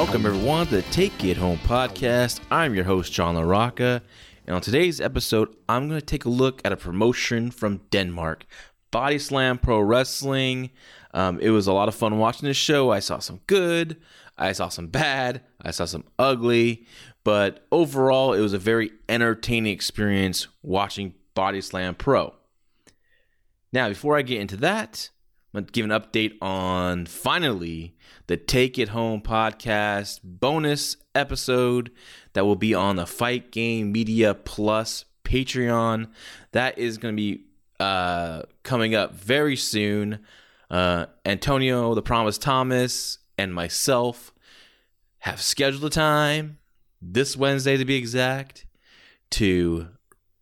Welcome, everyone, to the Take It Home podcast. I'm your host, John LaRocca. And on today's episode, I'm going to take a look at a promotion from Denmark Body Slam Pro Wrestling. Um, it was a lot of fun watching this show. I saw some good, I saw some bad, I saw some ugly, but overall, it was a very entertaining experience watching Body Slam Pro. Now, before I get into that, I'm going to give an update on finally the Take It Home podcast bonus episode that will be on the Fight Game Media Plus Patreon. That is going to be uh, coming up very soon. Uh, Antonio, the Promise Thomas, and myself have scheduled a time this Wednesday to be exact to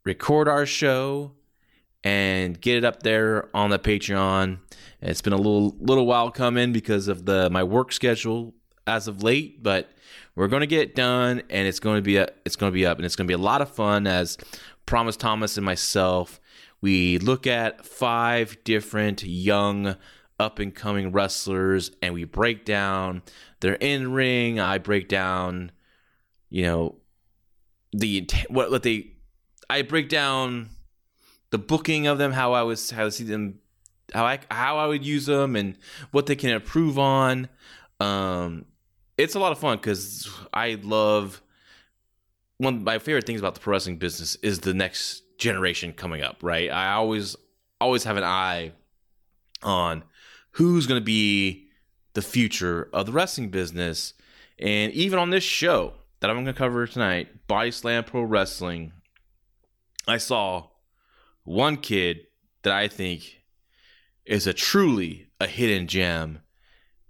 record our show and get it up there on the Patreon. It's been a little little while coming because of the my work schedule as of late, but we're going to get it done and it's going to be a, it's going to be up and it's going to be a lot of fun as Promise Thomas and myself we look at five different young up and coming wrestlers and we break down their in ring. I break down, you know, the what what they I break down the booking of them, how I was how I see them, how I how I would use them, and what they can improve on. Um, it's a lot of fun because I love one of my favorite things about the pro wrestling business is the next generation coming up. Right, I always always have an eye on who's going to be the future of the wrestling business, and even on this show that I'm going to cover tonight, Body Slam Pro Wrestling, I saw one kid that I think is a truly a hidden gem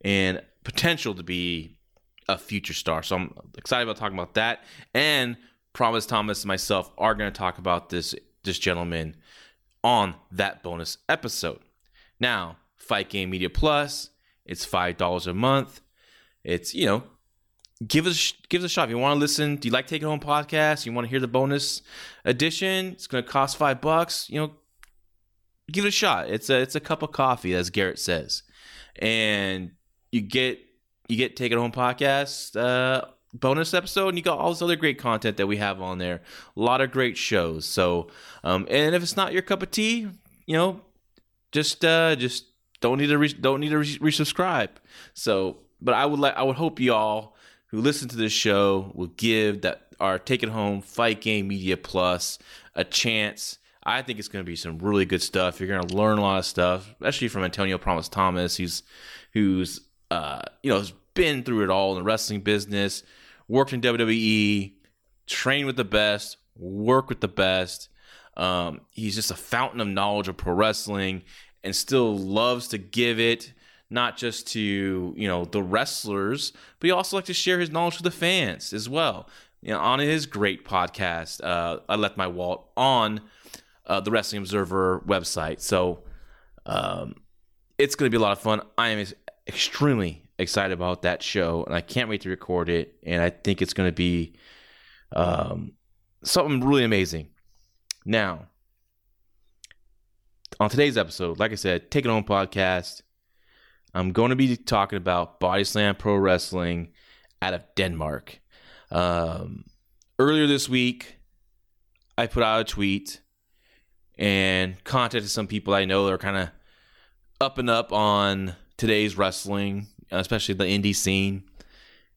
and potential to be a future star. So I'm excited about talking about that. And Promise Thomas and myself are going to talk about this this gentleman on that bonus episode. Now, Fight Game Media Plus, it's five dollars a month. It's you know give us give us a shot. If you want to listen, do you like taking home podcast? You want to hear the bonus edition? It's going to cost five bucks. You know, give it a shot. It's a it's a cup of coffee, as Garrett says, and you get you get take it home podcast uh, bonus episode, and you got all this other great content that we have on there. A lot of great shows. So, um, and if it's not your cup of tea, you know, just uh, just don't need to re- don't need to re- resubscribe. So, but I would like I would hope y'all who listen to this show will give that our Take It Home Fight Game Media Plus a chance. I think it's going to be some really good stuff. You're going to learn a lot of stuff, especially from Antonio Promise Thomas, who's who's uh, you know has been through it all in the wrestling business, worked in WWE, trained with the best, work with the best. Um, he's just a fountain of knowledge of pro wrestling, and still loves to give it not just to you know the wrestlers, but he also like to share his knowledge with the fans as well. You know, on his great podcast, uh, I left my wallet on uh, the Wrestling Observer website. So um, it's going to be a lot of fun. I am extremely excited about that show, and I can't wait to record it. And I think it's going to be um, something really amazing. Now, on today's episode, like I said, Take It Home podcast. I'm going to be talking about Body Slam Pro Wrestling out of Denmark. Um, earlier this week, I put out a tweet and contacted some people I know that are kind of up and up on today's wrestling, especially the indie scene.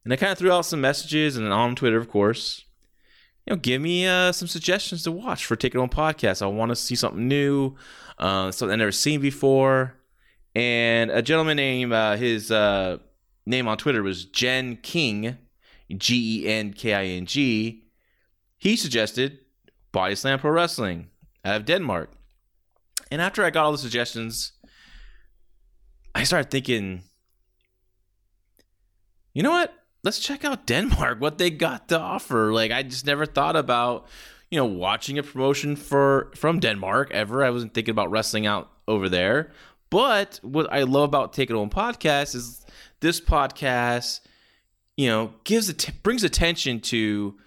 And I kind of threw out some messages and on Twitter, of course. You know, give me uh, some suggestions to watch for Take It Home podcast. I want to see something new, uh, something I've never seen before and a gentleman named uh, his uh, name on Twitter was Jen King, G E N K I N G. He suggested Body Slam Pro Wrestling out of Denmark. And after I got all the suggestions, I started thinking, you know what? Let's check out Denmark, what they got to offer. Like I just never thought about, you know, watching a promotion for from Denmark ever. I wasn't thinking about wrestling out over there. But what I love about Take It Home podcast is this podcast, you know, gives it brings attention to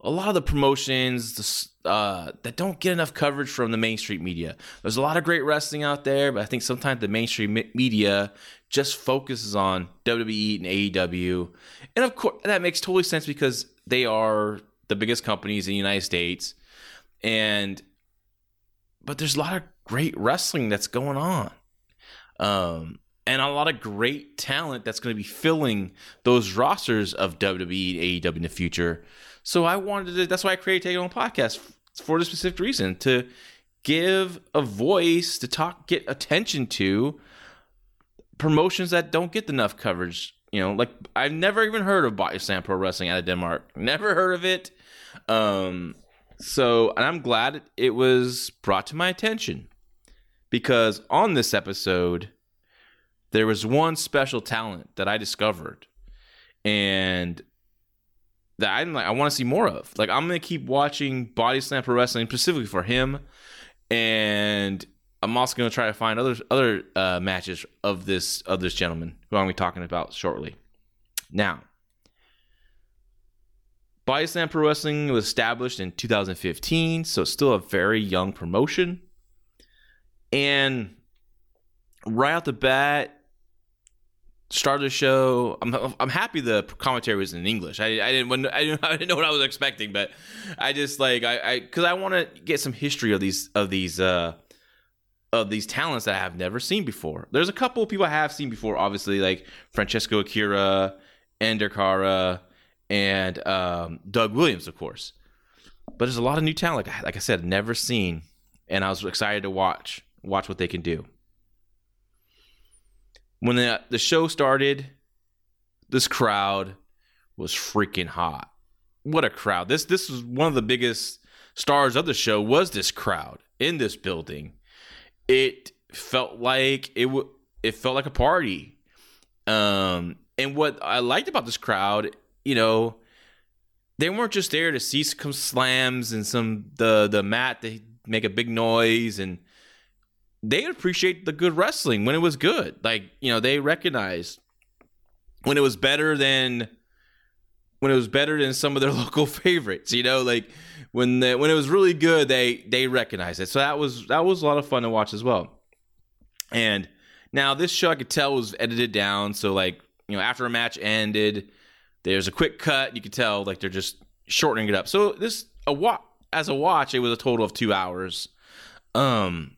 a lot of the promotions uh, that don't get enough coverage from the mainstream media. There's a lot of great wrestling out there, but I think sometimes the mainstream media just focuses on WWE and AEW. And of course, that makes totally sense because they are the biggest companies in the United States. And, but there's a lot of great wrestling that's going on. Um, and a lot of great talent that's going to be filling those rosters of WWE AEW in the future. So I wanted to, that's why I created Take It Home Podcast for the specific reason to give a voice to talk, get attention to promotions that don't get enough coverage. You know, like I've never even heard of Body Slam Pro Wrestling out of Denmark. Never heard of it. Um, so, and I'm glad it was brought to my attention because on this episode, there was one special talent that I discovered and that I'm like, I want to see more of. Like, I'm going to keep watching Body Slam Pro Wrestling specifically for him. And I'm also going to try to find other other uh, matches of this of this gentleman who I'm going to be talking about shortly. Now, Body Slam Pro Wrestling was established in 2015, so it's still a very young promotion. And right out the bat, start the show. I'm I'm happy the commentary was in English. I, I didn't I didn't I didn't know what I was expecting, but I just like I I because I want to get some history of these of these uh of these talents that I have never seen before. There's a couple of people I have seen before, obviously like Francesco Akira, Ender Kara, and um, Doug Williams, of course. But there's a lot of new talent, like, like I said, never seen, and I was excited to watch watch what they can do. When the the show started, this crowd was freaking hot. What a crowd! This this was one of the biggest stars of the show. Was this crowd in this building? It felt like it w- it felt like a party. Um, and what I liked about this crowd you know, they weren't just there to see some slams and some the the mat they make a big noise and they appreciate the good wrestling when it was good. Like, you know, they recognized when it was better than when it was better than some of their local favorites, you know, like when the, when it was really good, they they recognized it. So that was that was a lot of fun to watch as well. And now this show I could tell was edited down, so like, you know, after a match ended, there's a quick cut. You can tell like they're just shortening it up. So this a wa- as a watch, it was a total of two hours. Um,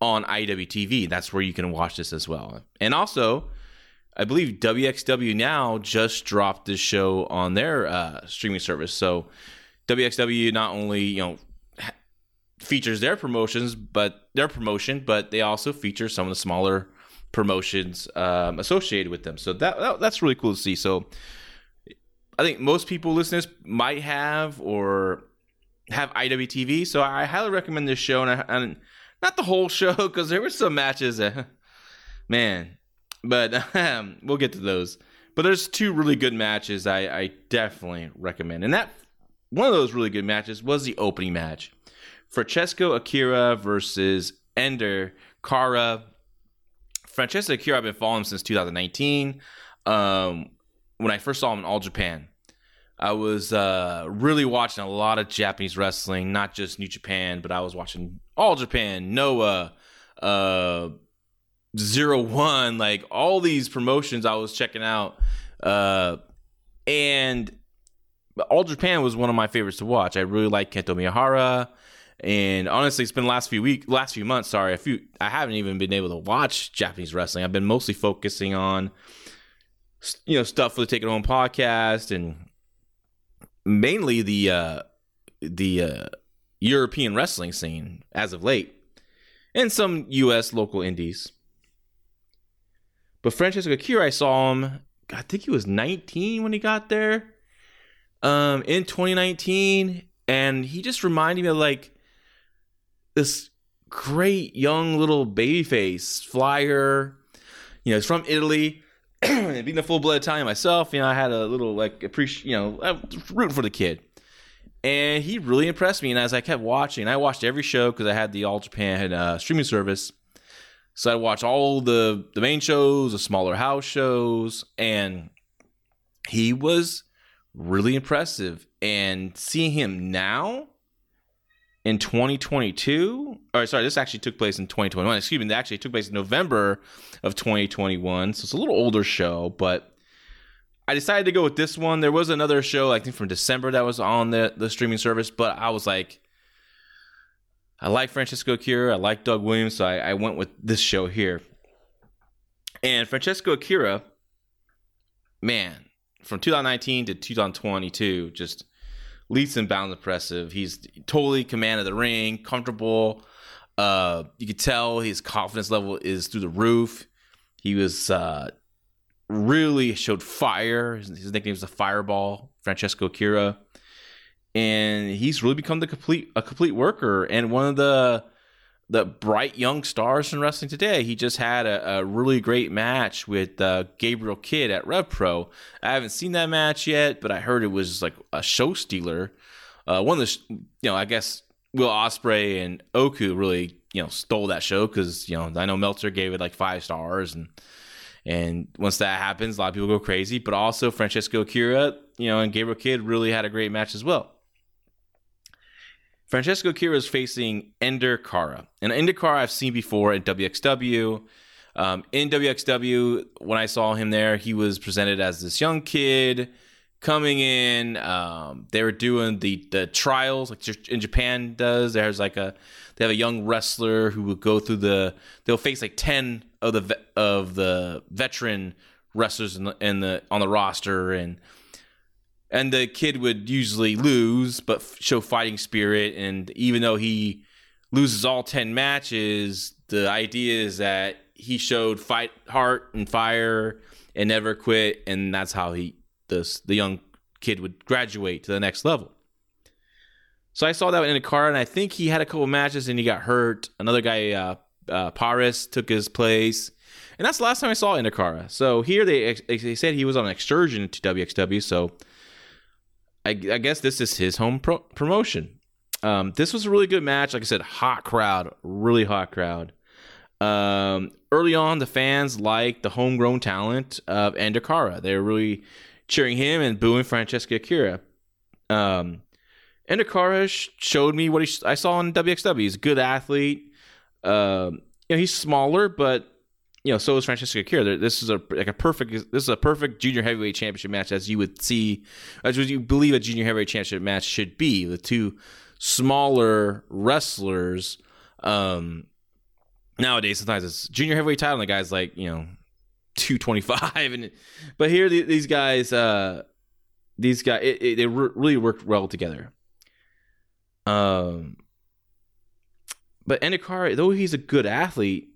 on IWTV. That's where you can watch this as well. And also, I believe WXW now just dropped this show on their uh, streaming service. So WXW not only you know features their promotions, but their promotion, but they also feature some of the smaller promotions um, associated with them. So that, that that's really cool to see. So I think most people listeners might have or have IWTV, so I highly recommend this show. And, I, and not the whole show because there were some matches that, man, but um, we'll get to those. But there's two really good matches I, I definitely recommend, and that one of those really good matches was the opening match, Francesco Akira versus Ender Kara. Francesco Akira, I've been following since 2019. Um, when I first saw him in All Japan. I was uh, really watching a lot of Japanese wrestling, not just New Japan, but I was watching All Japan, Noah, uh, Zero One, like all these promotions I was checking out. Uh, and All Japan was one of my favorites to watch. I really like Kento Miyahara. And honestly, it's been the last few week, last few months. Sorry, a few. I haven't even been able to watch Japanese wrestling. I've been mostly focusing on you know stuff for the Take It Home podcast and mainly the uh, the uh, European wrestling scene as of late, and some U.S. local indies. But Francesco Akira, I saw him. I think he was 19 when he got there, um, in 2019, and he just reminded me of like this great young little baby face flyer. You know, he's from Italy being a full blood Italian myself, you know, I had a little like appreciate, you know, rooting for the kid, and he really impressed me. And as I kept watching, I watched every show because I had the All Japan uh, streaming service, so I watched all the the main shows, the smaller house shows, and he was really impressive. And seeing him now in 2022. Or sorry, this actually took place in 2021. Excuse me, it actually took place in November of 2021. So it's a little older show, but I decided to go with this one. There was another show, I think from December, that was on the, the streaming service, but I was like, I like Francesco Akira, I like Doug Williams, so I, I went with this show here. And Francesco Akira, man, from 2019 to 2022, just leaps and bounds impressive. He's totally command of the ring, comfortable. Uh, you could tell his confidence level is through the roof. He was uh, really showed fire. His, nickname is the Fireball, Francesco Akira, and he's really become the complete a complete worker and one of the the bright young stars in wrestling today. He just had a, a really great match with uh, Gabriel Kidd at Rev Pro. I haven't seen that match yet, but I heard it was like a show stealer. Uh, one of the, you know, I guess Will Ospreay and Oku really, you know, stole that show because you know I know Meltzer gave it like five stars and and once that happens, a lot of people go crazy. But also Francesco Akira, you know, and Gabriel Kidd really had a great match as well. Francesco Akira is facing Ender Kara. And Ender Kara I've seen before at WXW. Um, in WXW, when I saw him there, he was presented as this young kid coming in. Um, they were doing the the trials like in Japan does. There's like a they have a young wrestler who would go through the they'll face like ten of the of the veteran wrestlers in the, in the on the roster and and the kid would usually lose but show fighting spirit and even though he loses all 10 matches the idea is that he showed fight heart and fire and never quit and that's how he this the young kid would graduate to the next level so i saw that Ender Kara and i think he had a couple matches and he got hurt another guy uh, uh, Paris took his place. And that's the last time I saw Ender Kara. So here they they said he was on an excursion to WXW. So I, I guess this is his home pro- promotion. Um, this was a really good match. Like I said, hot crowd, really hot crowd. Um, early on, the fans liked the homegrown talent of Ender Kara. They were really cheering him and booing Francesco Akira. Um, showed me what he, I saw in WXW. He's a good athlete. Um, you know, he's smaller, but you know, so is Francesco Akira. This is a like a perfect. This is a perfect junior heavyweight championship match, as you would see, as you believe a junior heavyweight championship match should be. The two smaller wrestlers. Um, nowadays, sometimes it's junior heavyweight title, and the guy's like you know, two twenty five, and but here these guys, uh, these guys, it, it, they really worked well together. Um, but Ender Kara, though he's a good athlete,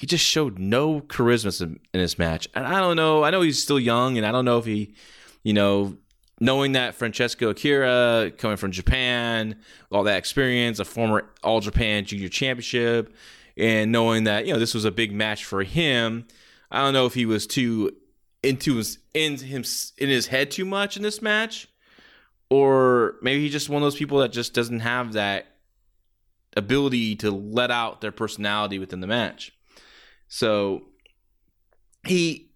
he just showed no charisma in, this match. And I don't know. I know he's still young, and I don't know if he, you know, knowing that Francesco Akira coming from Japan, all that experience, a former All Japan Junior Championship, and knowing that you know this was a big match for him. I don't know if he was too into his in him in his head too much in this match, or maybe he's just one of those people that just doesn't have that ability to let out their personality within the match. So he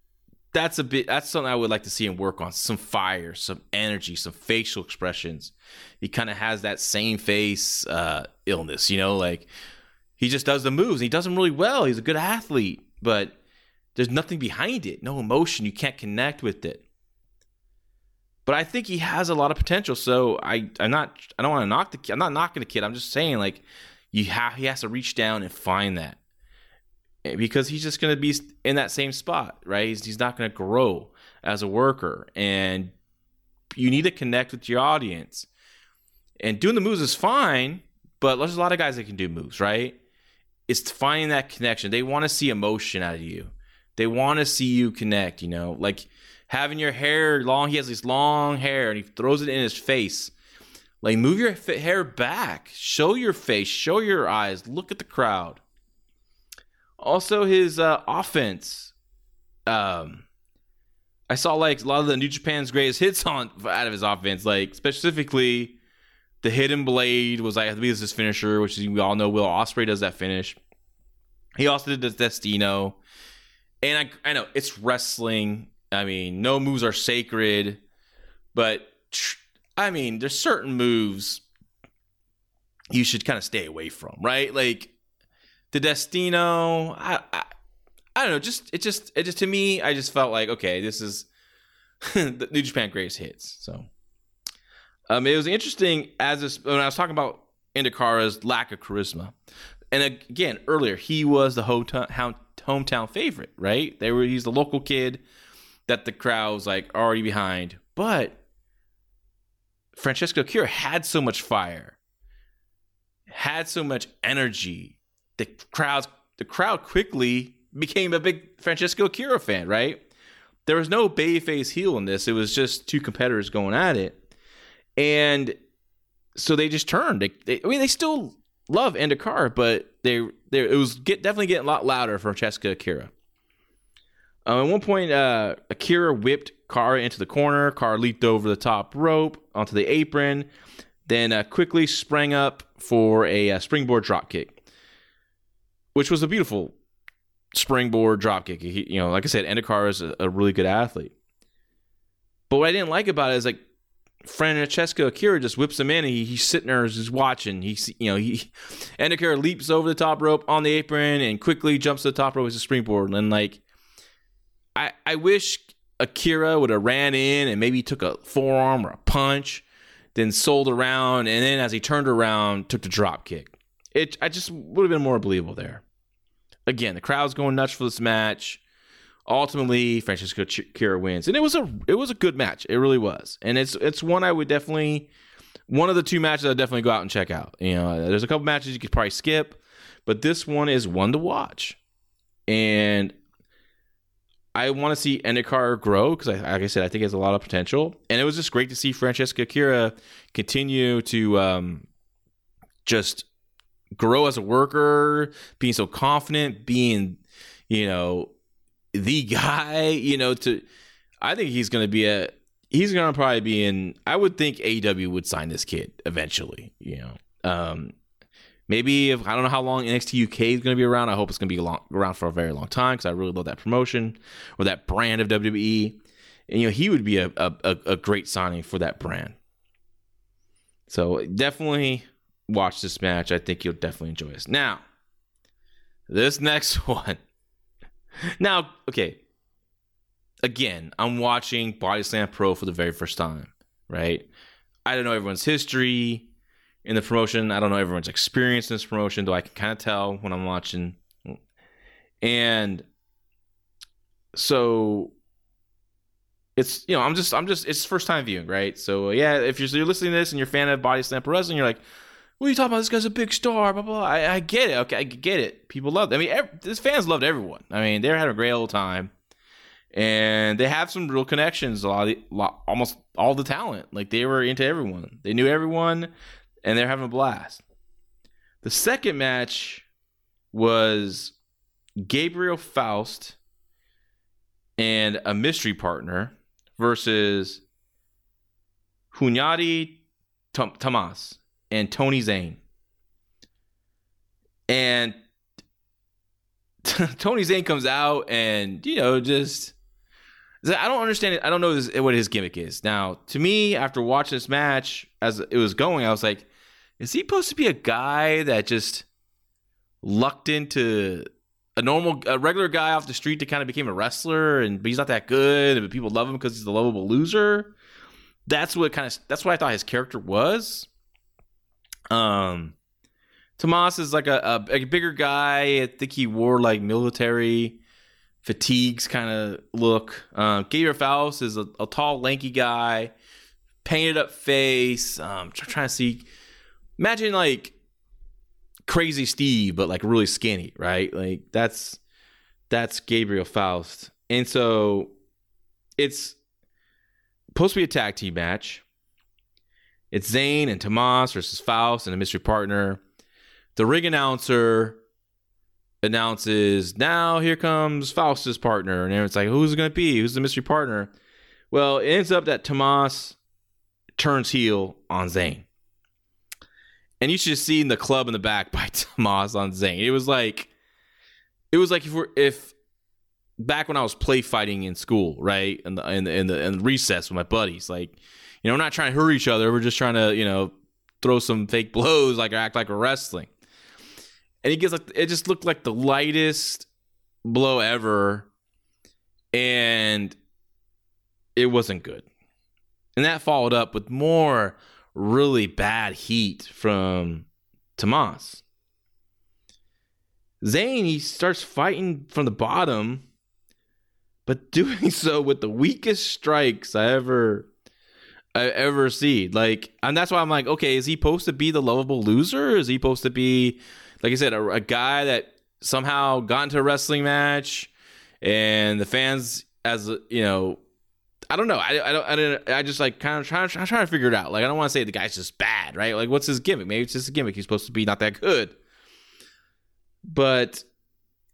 that's a bit that's something I would like to see him work on. Some fire, some energy, some facial expressions. He kind of has that same face uh illness, you know, like he just does the moves. He does them really well. He's a good athlete, but there's nothing behind it. No emotion. You can't connect with it. But I think he has a lot of potential. So I, I'm not. I don't want to knock the. kid. I'm not knocking the kid. I'm just saying like, you have. He has to reach down and find that because he's just going to be in that same spot, right? He's, he's not going to grow as a worker, and you need to connect with your audience. And doing the moves is fine, but there's a lot of guys that can do moves, right? It's finding that connection. They want to see emotion out of you. They want to see you connect. You know, like having your hair long. He has this long hair and he throws it in his face. Like, move your hair back. Show your face. Show your eyes. Look at the crowd. Also, his uh, offense. Um, I saw like a lot of the New Japan's greatest hits on out of his offense. Like specifically, the hidden blade was like I believe his finisher, which we all know Will Ospreay does that finish. He also did the Destino, and I I know it's wrestling. I mean, no moves are sacred, but I mean, there's certain moves you should kind of stay away from, right? Like the Destino, I, I, I don't know. Just it just it just to me, I just felt like okay, this is the New Japan greatest hits. So, um, it was interesting as this, when I was talking about Ender Kara's lack of charisma, and again earlier he was the hometown hometown favorite, right? They were he's the local kid that the crowd was like already behind, but Francesco Akira had so much fire, had so much energy. The crowds, the crowd quickly became a big Francesco Akira fan, right? There was no babyface heel in this. It was just two competitors going at it, and so they just turned. They, they, I mean, they still love Ender Kara, but they, they it was get, definitely getting a lot louder for Francesco Akira. Um, at one point, uh, Akira whipped Kara into the corner. Kara leaped over the top rope onto the apron, then uh, quickly sprang up for a, a uh, springboard dropkick, which was a beautiful springboard dropkick. He, you know, like I said, Ender Kara is a, a, really good athlete. But what I didn't like about it is like Francesco Akira just whips him in, and he, he's sitting there just watching. He's you know he Ender Kara leaps over the top rope on the apron and quickly jumps to the top rope as a springboard, and like I, I wish Akira would have ran in and maybe took a forearm or a punch, then sold around, and then as he turned around, took the drop kick. It I just would have been more believable there. Again, the crowd's going nuts for this match. Ultimately, Francesco Akira wins, and it was a it was a good match. It really was, and it's it's one I would definitely one of the two matches I'd definitely go out and check out. You know, there's a couple matches you could probably skip, but this one is one to watch. And I want to see Ender Kara grow because, like I said, I think it has a lot of potential. And it was just great to see Francesco Akira continue to um, just grow as a worker, being so confident, being, you know, the guy, you know, to I think he's to be a he's to probably be in I would think AEW would sign this kid eventually, you know. Um maybe if I don't know how long NXT UK is to be around. I hope it's to be long, around for a very long time because I really love that promotion or that brand of WWE. And you know, he would be a, a, a great signing for that brand. So definitely watch this match. I think you'll definitely enjoy this. Now, this next one. Now, okay. Again, I'm watching Body Slam Pro for the very first time, right? I don't know everyone's history in the promotion. I don't know everyone's experience in this promotion, though I can kind of tell when I'm watching. And so it's you know I'm just I'm just it's first time viewing, right? So yeah, if you're, you're listening to this and you're a fan of Body Slam Pro Wrestling, you're like, what are you talking about? This guy's a big star, blah blah. I, I get it. Okay, I get it. People love. It. I mean, every, this fans loved everyone. I mean, they're having a great old time, and they have some real connections. A lot, of lot almost all the talent. Like they were into everyone. They knew everyone and they're having a blast. The second match was Gabriel Faust and a mystery partner versus Hunyadi Tomas and Tony Zane. And Tony Zane comes out and, you know, just. I don't understand it. I don't know what his gimmick is. Now, to me, after watching this match as it was going, I was like, is he supposed to be a guy that just lucked into a normal, a regular guy off the street that kind of became a wrestler, and but he's not that good, but people love him because he's a lovable loser? That's what kind of that's what I thought his character was. Um, Tomas is like a, a, a bigger guy. I think he wore like military fatigues kind of look. Um, Gabriel Faust is a, a, tall, lanky guy, painted up face. Um, trying to see imagine like Crazzy Steve, but like really skinny, right? Like that's that's Gabriel Faust. And so it's supposed to be a tag team match. It's Zane and Tomas versus Faust and a mystery partner. The ring announcer announces, now here comes Faust's partner. And everyone's like, who's it going to be? Who's the mystery partner? Well, it ends up that Tomas turns heel on Zane. And you should have seen the club in the back by Tomas on Zane. It was like, it was like if if back when I was play fighting in school, right, in the in the in the, in the recess with my buddies, like, you know, we're not trying to hurt each other. We're just trying to, you know, throw some fake blows, like act like we're wrestling. And he gets like it just looked like the lightest blow ever, and it wasn't good. And that followed up with more really bad heat from Tomas. Zayn, he starts fighting from the bottom, but doing so with the weakest strikes I ever I ever see. Like, and that's why I'm like, okay, is he supposed to be the lovable loser? Is he supposed to be, like I said, a, a guy that somehow got into a wrestling match and the fans, as you know, I don't know. I, I don't. I, don't, I just like kind of trying. I'm trying to figure it out. Like I don't want to say the guy's just bad, right? Like what's his gimmick? Maybe it's just a gimmick. He's supposed to be not that good. But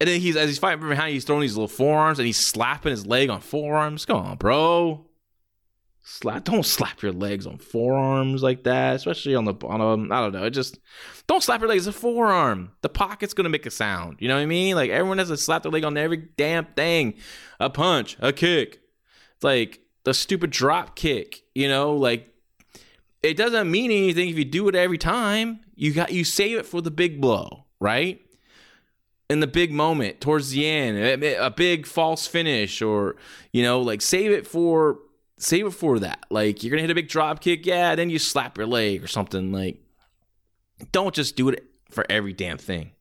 and then he's as he's fighting from behind, he's throwing these little forearms and he's slapping his leg on forearms. Come on, bro. Slap! Don't slap your legs on forearms like that, especially on the a, I don't know. It just don't slap your legs. A forearm. The pocket's gonna make a sound. You know what I mean? Like everyone has to slap their leg on every damn thing. A punch, a kick, like the stupid drop kick. You know, like it doesn't mean anything if you do it every time. You got you save it for the big blow, right? in the big moment towards the end, a big false finish, or you know, like save it for save it for that. Like you're gonna hit a big drop kick, yeah, then you slap your leg or something. Like, don't just do it for every damn thing.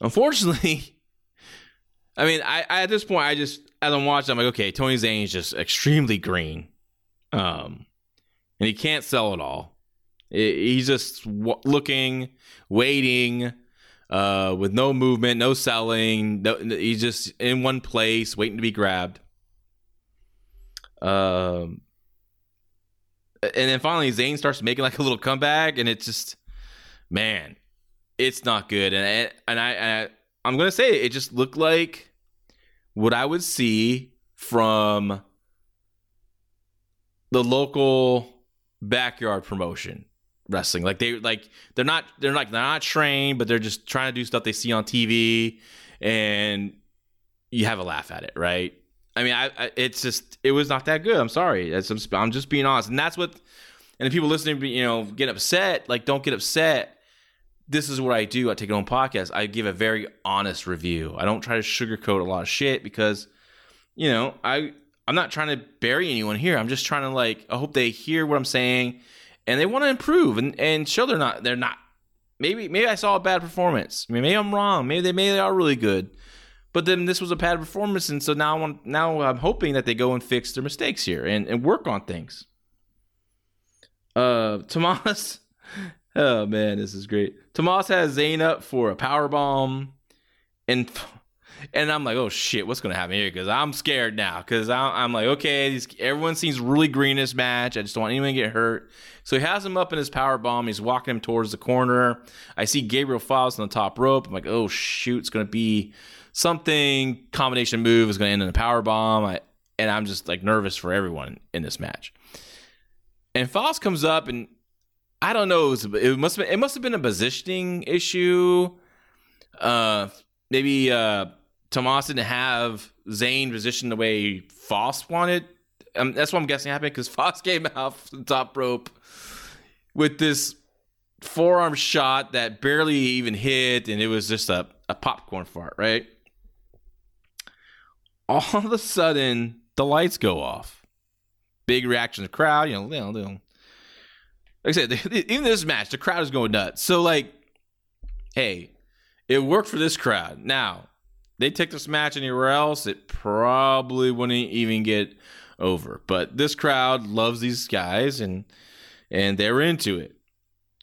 Unfortunately, I mean, I, I, at this point, I just as I'm watching, I'm like, okay, Tony Zayn is just extremely green, um, and he can't sell it all. He's just w- looking, waiting, uh, with no movement, no selling. No, he's just in one place, waiting to be grabbed. Um, and then finally, Zayn starts making like a little comeback, and it's just, man, it's not good. And and I, and I I'm gonna say it, it just looked like what I would see from the local backyard promotion wrestling. Like they like they're not they're like they're not trained, but they're just trying to do stuff they see on TV, and you have a laugh at it, right? I mean, I, I it's just it was not that good. I'm sorry. I'm, just being honest, and that's what. And the people listening, you know, get upset. Like, don't get upset. This is what I do. I Take It Home podcast. I give a very honest review. I don't try to sugarcoat a lot of shit because, you know, I I'm not trying to bury anyone here. I'm just trying to like. I hope they hear what I'm saying and they want to improve and, and show they're not they're not maybe maybe I saw a bad performance. I mean, maybe I'm wrong. Maybe they maybe they are really good. But then this was a bad performance, and so now I'm now I'm hoping that they go and fix their mistakes here and, and work on things. Uh Tomas Oh man, this is great. Tomas has Zane up for a power bomb and and I'm like, oh shit, what's gonna happen here? Because I'm scared now. Because I'm like, okay, these, everyone seems really green in this match. I just don't want anyone to get hurt. So he has him up in his power bomb. He's walking him towards the corner. I see Gabriel Faust on the top rope. I'm like, oh shoot, it's gonna be something combination move is gonna end in a power bomb. I, and I'm just like nervous for everyone in this match. And Faust comes up and I don't know. It, was, it must have been, it must have been a positioning issue. Uh, maybe uh, Tomas didn't have Zayn positioned the way Faust wanted. Um, that's what I'm guessing happened because Faust came out the top rope with this forearm shot that barely even hit, and it was just a, a popcorn fart, right? All of a sudden, the lights go off. Big reaction to the crowd, you know. Like I said, even this match, the crowd is going nuts. So, like, hey, it worked for this crowd. Now, they take this match anywhere else, it probably wouldn't even get over. But this crowd loves these guys and and they're into it,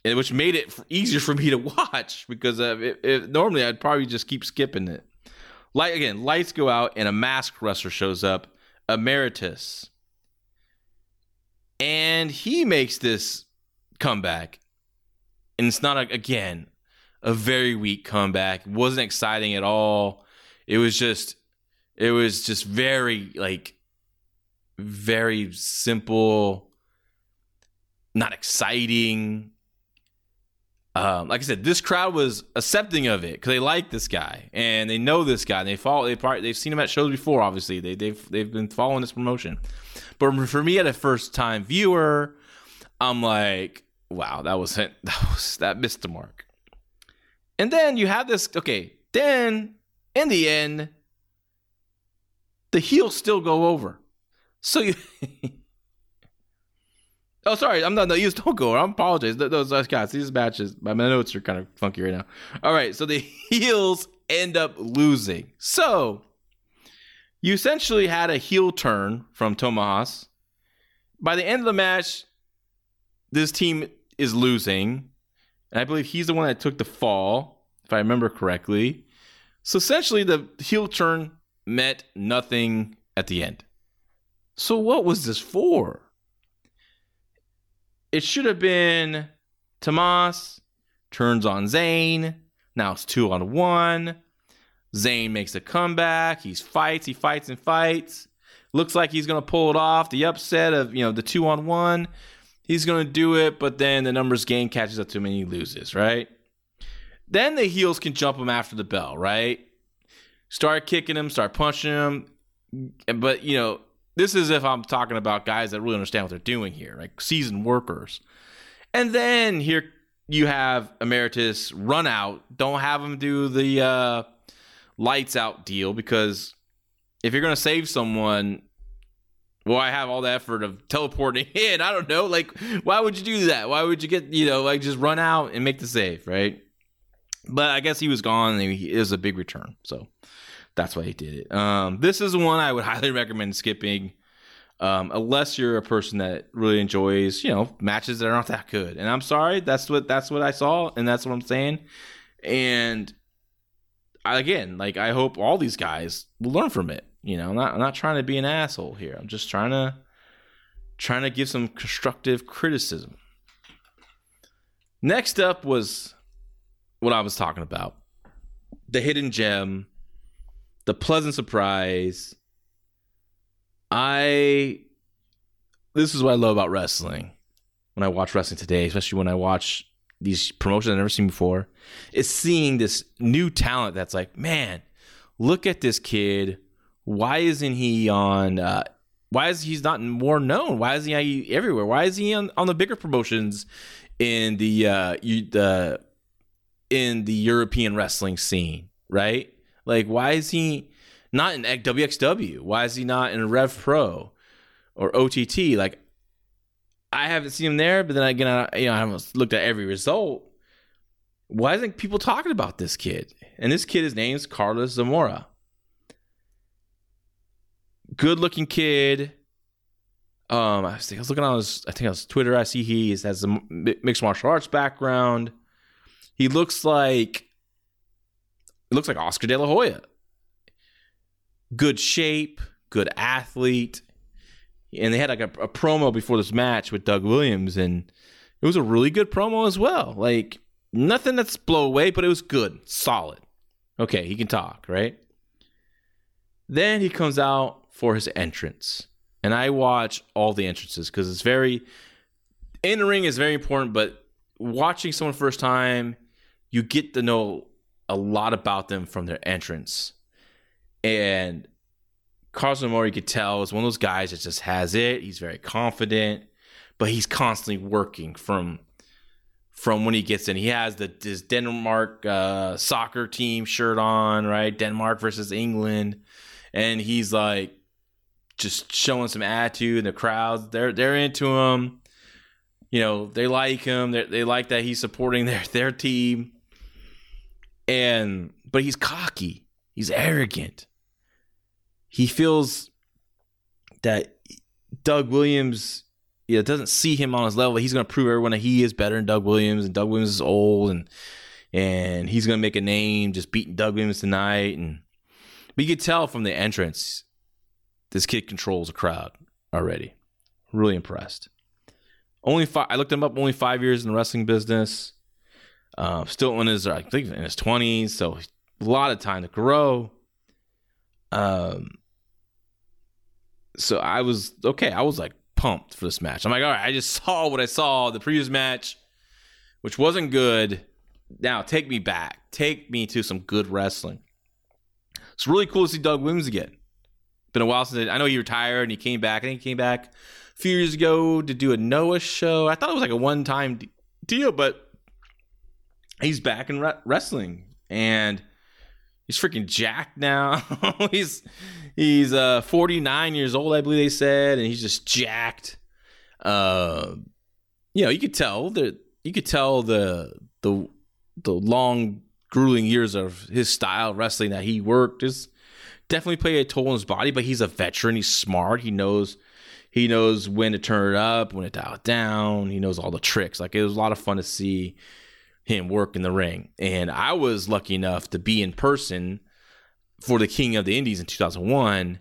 and which made it easier for me to watch because it, normally I'd probably just keep skipping it. Like again, lights go out and a masked wrestler shows up, Emeritus, and he makes this comeback, and it's not a, again a very weak comeback. It wasn't exciting at all. It was just it was just very like very simple not exciting um, like I said, this crowd was accepting of it because they like this guy and they know this guy. And they follow. They part. They've seen him at shows before. Obviously, they, they've they've been following this promotion. But for me, at a first time viewer, I'm like, wow, that was that was that missed the mark. And then you have this. Okay, then in the end, the heels still go over. So you. oh, sorry, I'm not. The heels don't go. I apologize. Those, those guys, these matches, my notes are kind of funky right now. All right, so the heels end up losing. So you essentially had a heel turn from Tomas. By the end of the match, this team is losing. And I believe he's the one that took the fall, if I remember correctly. So essentially, the heel turn meant nothing at the end. So, what was this for? It should have been Tomas turns on Zayn. Now it's two on one. Zayn makes a comeback. He fights, he fights and fights. Looks like he's to pull it off. The upset of, you know, the two on one. He's to do it, but then the numbers game catches up to him and he loses, right? Then the heels can jump him after the bell, right? Start kicking him, start punching him. But, you know, this is if I'm talking about guys that really understand what they're doing here, like seasoned workers. And then here you have Emeritus run out. Don't have him do the uh, lights out deal because if you're going to save someone, well, I have all the effort of teleporting in. I don't know. Like, why would you do that? Why would you get, you know, like just run out and make the save, right? But I guess he was gone and he is a big return. So that's why he did it. Um, this is one I would highly recommend skipping. Um, unless you're a person that really enjoys, you know, matches that are not that good. And I'm sorry, that's what that's what I saw, and that's what I'm saying. And again, like I hope all these guys will learn from it. You know, I'm not I'm not trying to be an asshole here. I'm just trying to trying to give some constructive criticism. Next up was what I was talking about. The hidden gem, the pleasant surprise. I this is what I love about wrestling. When I watch wrestling today, especially when I watch these promotions I've never seen before, is seeing this new talent that's like, man, look at this kid why isn't he on? Uh, why is he's not more known? Why is he everywhere? Why is he on, on the bigger promotions in the uh, you, the in the European wrestling scene? Right? Like, why is he not in WXW? Why is he not in Rev Pro or OTT? Like, I haven't seen him there, but then again, I, you know, I haven't looked at every result. Why isn't people talking about this kid? And this kid, his name's Carlos Zamora good looking kid. Um, I was, I was looking on his, I think on his Twitter. I see he has a mixed martial arts background. He looks like, it looks like Oscar De La Hoya. Good shape, good athlete, and they had like a, a promo before this match with Doug Williams, and it was a really good promo as well. Like nothing that's blow away, but it was good, solid. Okay, he can talk, right? Then he comes out for his entrance. And I watch all the entrances because it's very entering is very important, but watching someone first time, you get to know a lot about them from their entrance. And Moore, you could tell, is one of those guys that just has it. He's very confident, but he's constantly working from from when he gets in. He has the his Denmark uh, soccer team shirt on, right? Denmark versus England, and he's like just showing some attitude. The crowds, they're they're into him. You know, they like him. They they like that he's supporting their their team. And but he's cocky. He's arrogant. He feels that Doug Williams yeah, doesn't see him on his level. He's going to prove everyone that he is better than Doug Williams, and Doug Williams is old, and and he's going to make a name just beating Doug Williams tonight. And but you could tell from the entrance, this kid controls a crowd already. Really impressed. Only five. I looked him up. Only five years in the wrestling business. Uh, still in his, I think, in his twenties. So a lot of time to grow. Um. So I was okay. I was like pumped for this match. I'm like, all right. I just saw what I saw the previous match, which wasn't good. Now take me back. Take me to some good wrestling. It's really cool to see Doug Williams again been a while since I, I know he retired and he came back. I think he came back a few years ago to do a Noah show. I thought it was like a one time deal, but he's back in re- wrestling and he's freaking jacked now. he's he's uh 49 years old, I believe they said, and he's just jacked. Uh, you know, you could tell that you could tell the the the long grueling years of his style of wrestling that he worked is definitely played a toll on his body, but he's a veteran. He's smart. He knows he knows when to turn it up, when to dial it down. He knows all the tricks. Like it was a lot of fun to see him work in the ring. And I was lucky enough to be in person for the King of the Indies in 2001.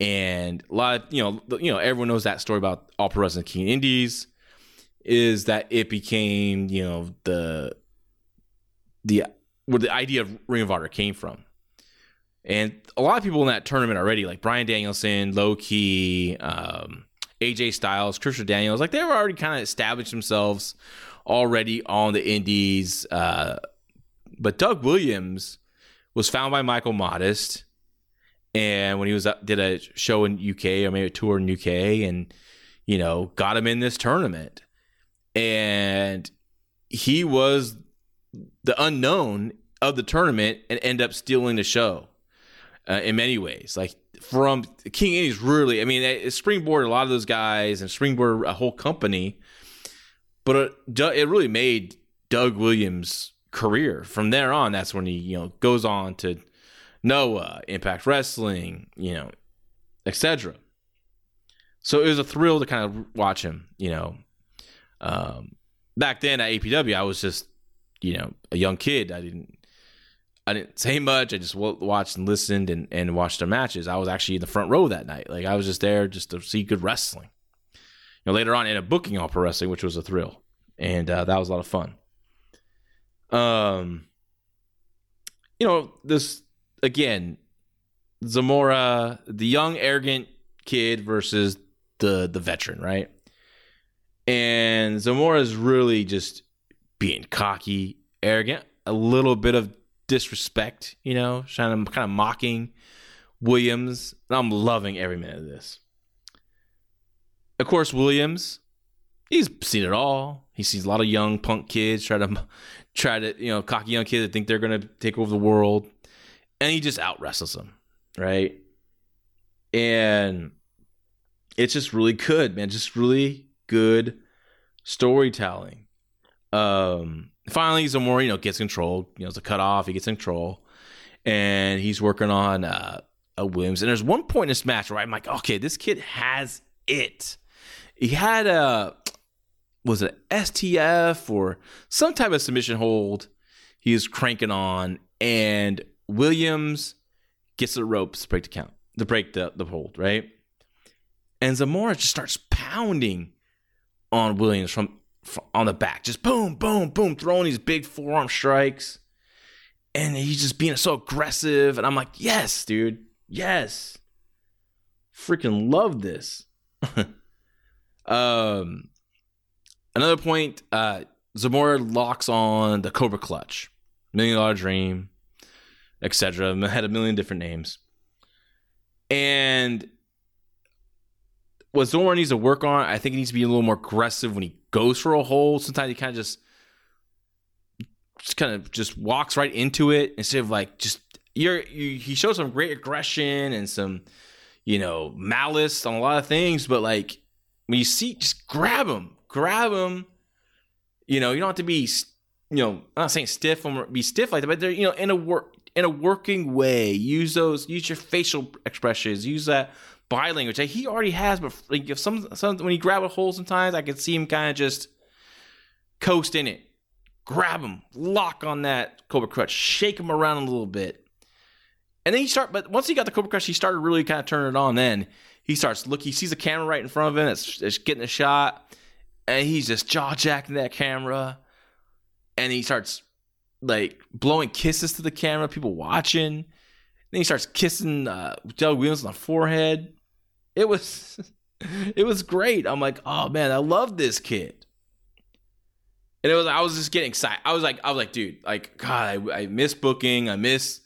And a lot of, you know, you know, everyone knows that story about All Pro Wrestling King Indies is that it became, you know, the the where the idea of Ring of Honor came from. And a lot of people in that tournament already, like Bryan Danielson, Low Ki, um, AJ Styles, Christian Daniels, like they were already kind of established themselves already on the indies. Uh, but Doug Williams was found by Michael Modest, and when he was up, did a show in UK or maybe a tour in UK, and you know got him in this tournament, and he was the unknown of the tournament and end up stealing the show uh, in many ways. Like from King Indies, really, I mean, it, springboarded a lot of those guys and springboard a whole company but it, it really made Doug Williams' career. From there on, that's when he you know goes on to Noah, Impact Wrestling, you know, etc. So it was a thrill to kind of watch him. You know, um, back then at APW, I was just you know a young kid. I didn't I didn't say much. I just watched and listened and, and watched their matches. I was actually in the front row that night. Like I was just there just to see good wrestling know, later on in a booking all pro wrestling, which was a thrill, and uh, that was a lot of fun. Um, you know, this again, Zamora, the young arrogant kid versus the the veteran, right? And Zamora is really just being cocky, arrogant, a little bit of disrespect, you know, kind of kind of mocking Williams. I'm loving every minute of this. Of course, Williams, he's seen it all. He sees a lot of young punk kids try to try to, you know, cocky young kids that think they're gonna take over the world. And he just out wrestles them. Right. And it's just really good, man. Just really good storytelling. Um finally Zamora, you know, gets control. You know, it's a cut off, he gets control. And he's working on uh a Williams. And there's one point in this match where I'm like, okay, this kid has it he had a was it STF or some type of submission hold he was cranking on, and Williams gets the ropes to break the count, to break the, the hold, right? And Zamora just starts pounding on Williams from, from on the back, just boom, boom, boom, throwing these big forearm strikes. And he's just being so aggressive. And I'm like, yes, dude, yes. Freaking love this. Um, another point, uh, Zamora locks on the Cobra Clutch, Million Dollar Dream, etc. Had a million different names. And what Zamora needs to work on, I think he needs to be a little more aggressive when he goes for a hole. Sometimes he kind of just, just kind of just walks right into it instead of like just you're. You, he shows some great aggression and some, you know, malice on a lot of things, but like when you see, just grab them, grab them. You know, you don't have to be, you know, I'm not saying stiff or be stiff like that, but they're, you know, in a work in a working way. Use those, use your facial expressions, use that body language that he already has. But like if some, some when he grab a hold, sometimes I can see him kind of just coast in it. Grab him, lock on that Cobra Clutch, shake him around a little bit, and then he start. But once he got the Cobra Clutch, he started really kind of turning it on. Then he starts look. He sees a camera right in front of him. It's, it's getting a shot, and he's just jaw jacking that camera, and he starts like blowing kisses to the camera. People watching. Then he starts kissing uh, Doug Williams on the forehead. It was, it was great. I'm like, oh man, I love this kid. And it was, I was just getting excited. I was like, I was like, dude, like, God, I, I miss booking. I miss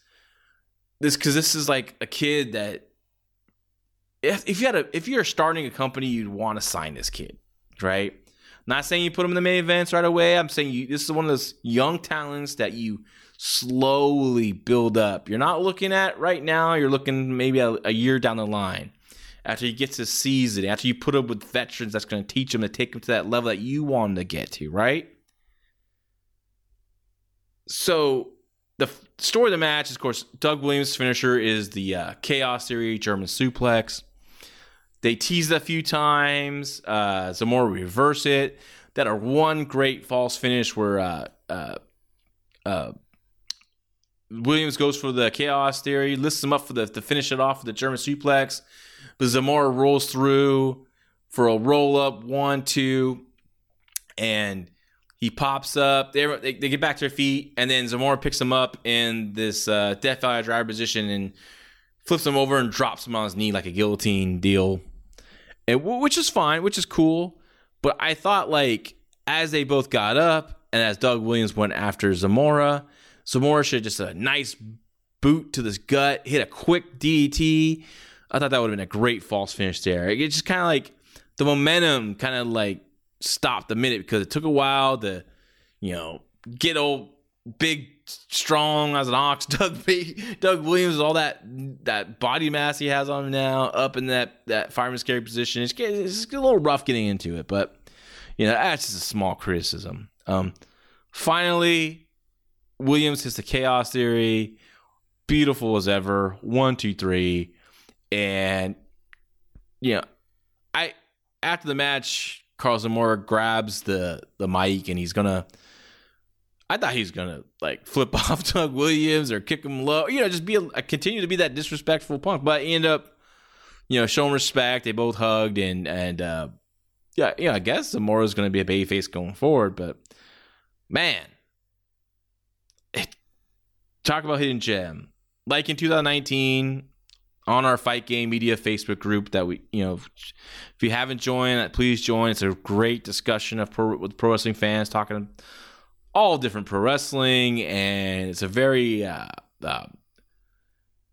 this because this is like a kid that if, if you had a if you're starting a company, you'd want to sign this kid, right? Not saying you put him in the main events right away. I'm saying you this is one of those young talents that you slowly build up. You're not looking at right now, you're looking maybe a, a year down the line. After he gets his season, after you put him with veterans that's going to teach him to take him to that level that you want him to get to, right? So the story of the match is, of course, Doug Williams' finisher is the uh, Chaos Theory German suplex. They teased it a few times. Uh, Zamora reverse it. That are one great false finish where uh, uh, uh, Williams goes for the chaos theory, lists him up for the to finish it off with the German suplex. But Zamora rolls through for a roll up one, two, and he pops up. They, they, they get back to their feet, and then Zamora picks him up in this uh, Death Valley driver position and flips him over and drops him on his knee like a guillotine deal and, which is fine, which is cool. But I thought like as they both got up and as Doug Williams went after Zamora, Zamora should just a nice boot to this gut, hit a quick DDT. I thought that would have been a great false finish there. It just kind of like the momentum kind of like stopped a minute because it took a while to, you know, get old big strong as an ox. Doug B, Doug Williams, all that that body mass he has on him now, up in that that fireman's carry position. It's, it's a little rough getting into it, but you know that's just a small criticism. Um, finally, Williams hits the chaos theory, beautiful as ever. One, two, three, and you know, I after the match, Karl Zamora grabs the the mic and he's gonna I thought he was gonna like flip off Doug Williams or kick him low, you know, just be a, continue to be that disrespectful punk. But he ended up, you know, showing respect. They both hugged and and uh, yeah, yeah. I guess Zamora's gonna be a babyface going forward. But man, it, talk about hidden gem. Like in 2019, on our Fight Game Media Facebook group that we, you know, if you haven't joined, please join. It's a great discussion of pro, with pro wrestling fans talking all different pro wrestling, and it's a very, uh, uh,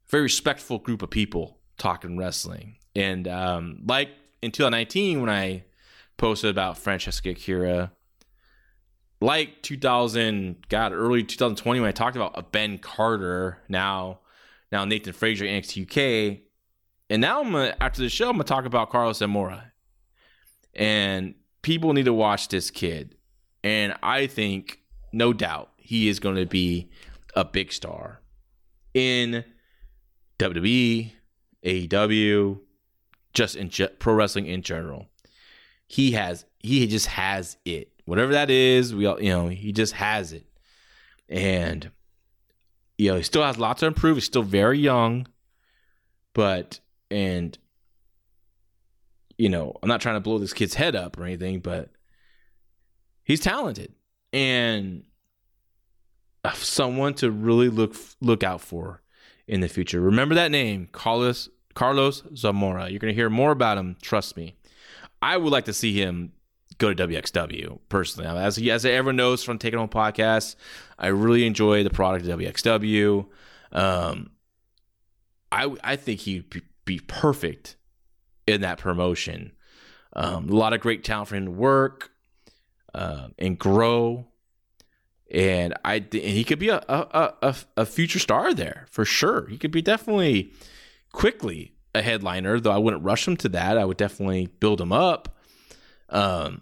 very respectful group of people talking wrestling. And um, like in 2019, when I posted about Francesco Akira, like 2000, God, early 2020, when I talked about Ben Carter, now, now Nathan Frazer, NXT UK, and now I'm gonna, after the show, I'm gonna talk about Carlos Zamora. And people need to watch this kid. And I think no doubt he is going to be a big star in WWE, AEW, just in ge- pro wrestling in general. He has he just has it. Whatever that is, we all you know, he just has it. And you know, he still has lots to improve. He's still very young, but and you know, I'm not trying to blow this kid's head up or anything, but he's talented and someone to really look look out for in the future. Remember that name, Carlos Carlos Zamora. You're going to hear more about him. Trust me. I would like to see him go to WXW personally. As as everyone knows from Take It Home Podcast, I really enjoy the product of WXW. Um, I I think he'd be, be perfect in that promotion. Um, a lot of great talent for him to work uh, and grow. And I and he could be a, a, a, a future star there for sure. He could be definitely quickly a headliner, though I wouldn't rush him to that. I would definitely build him up um,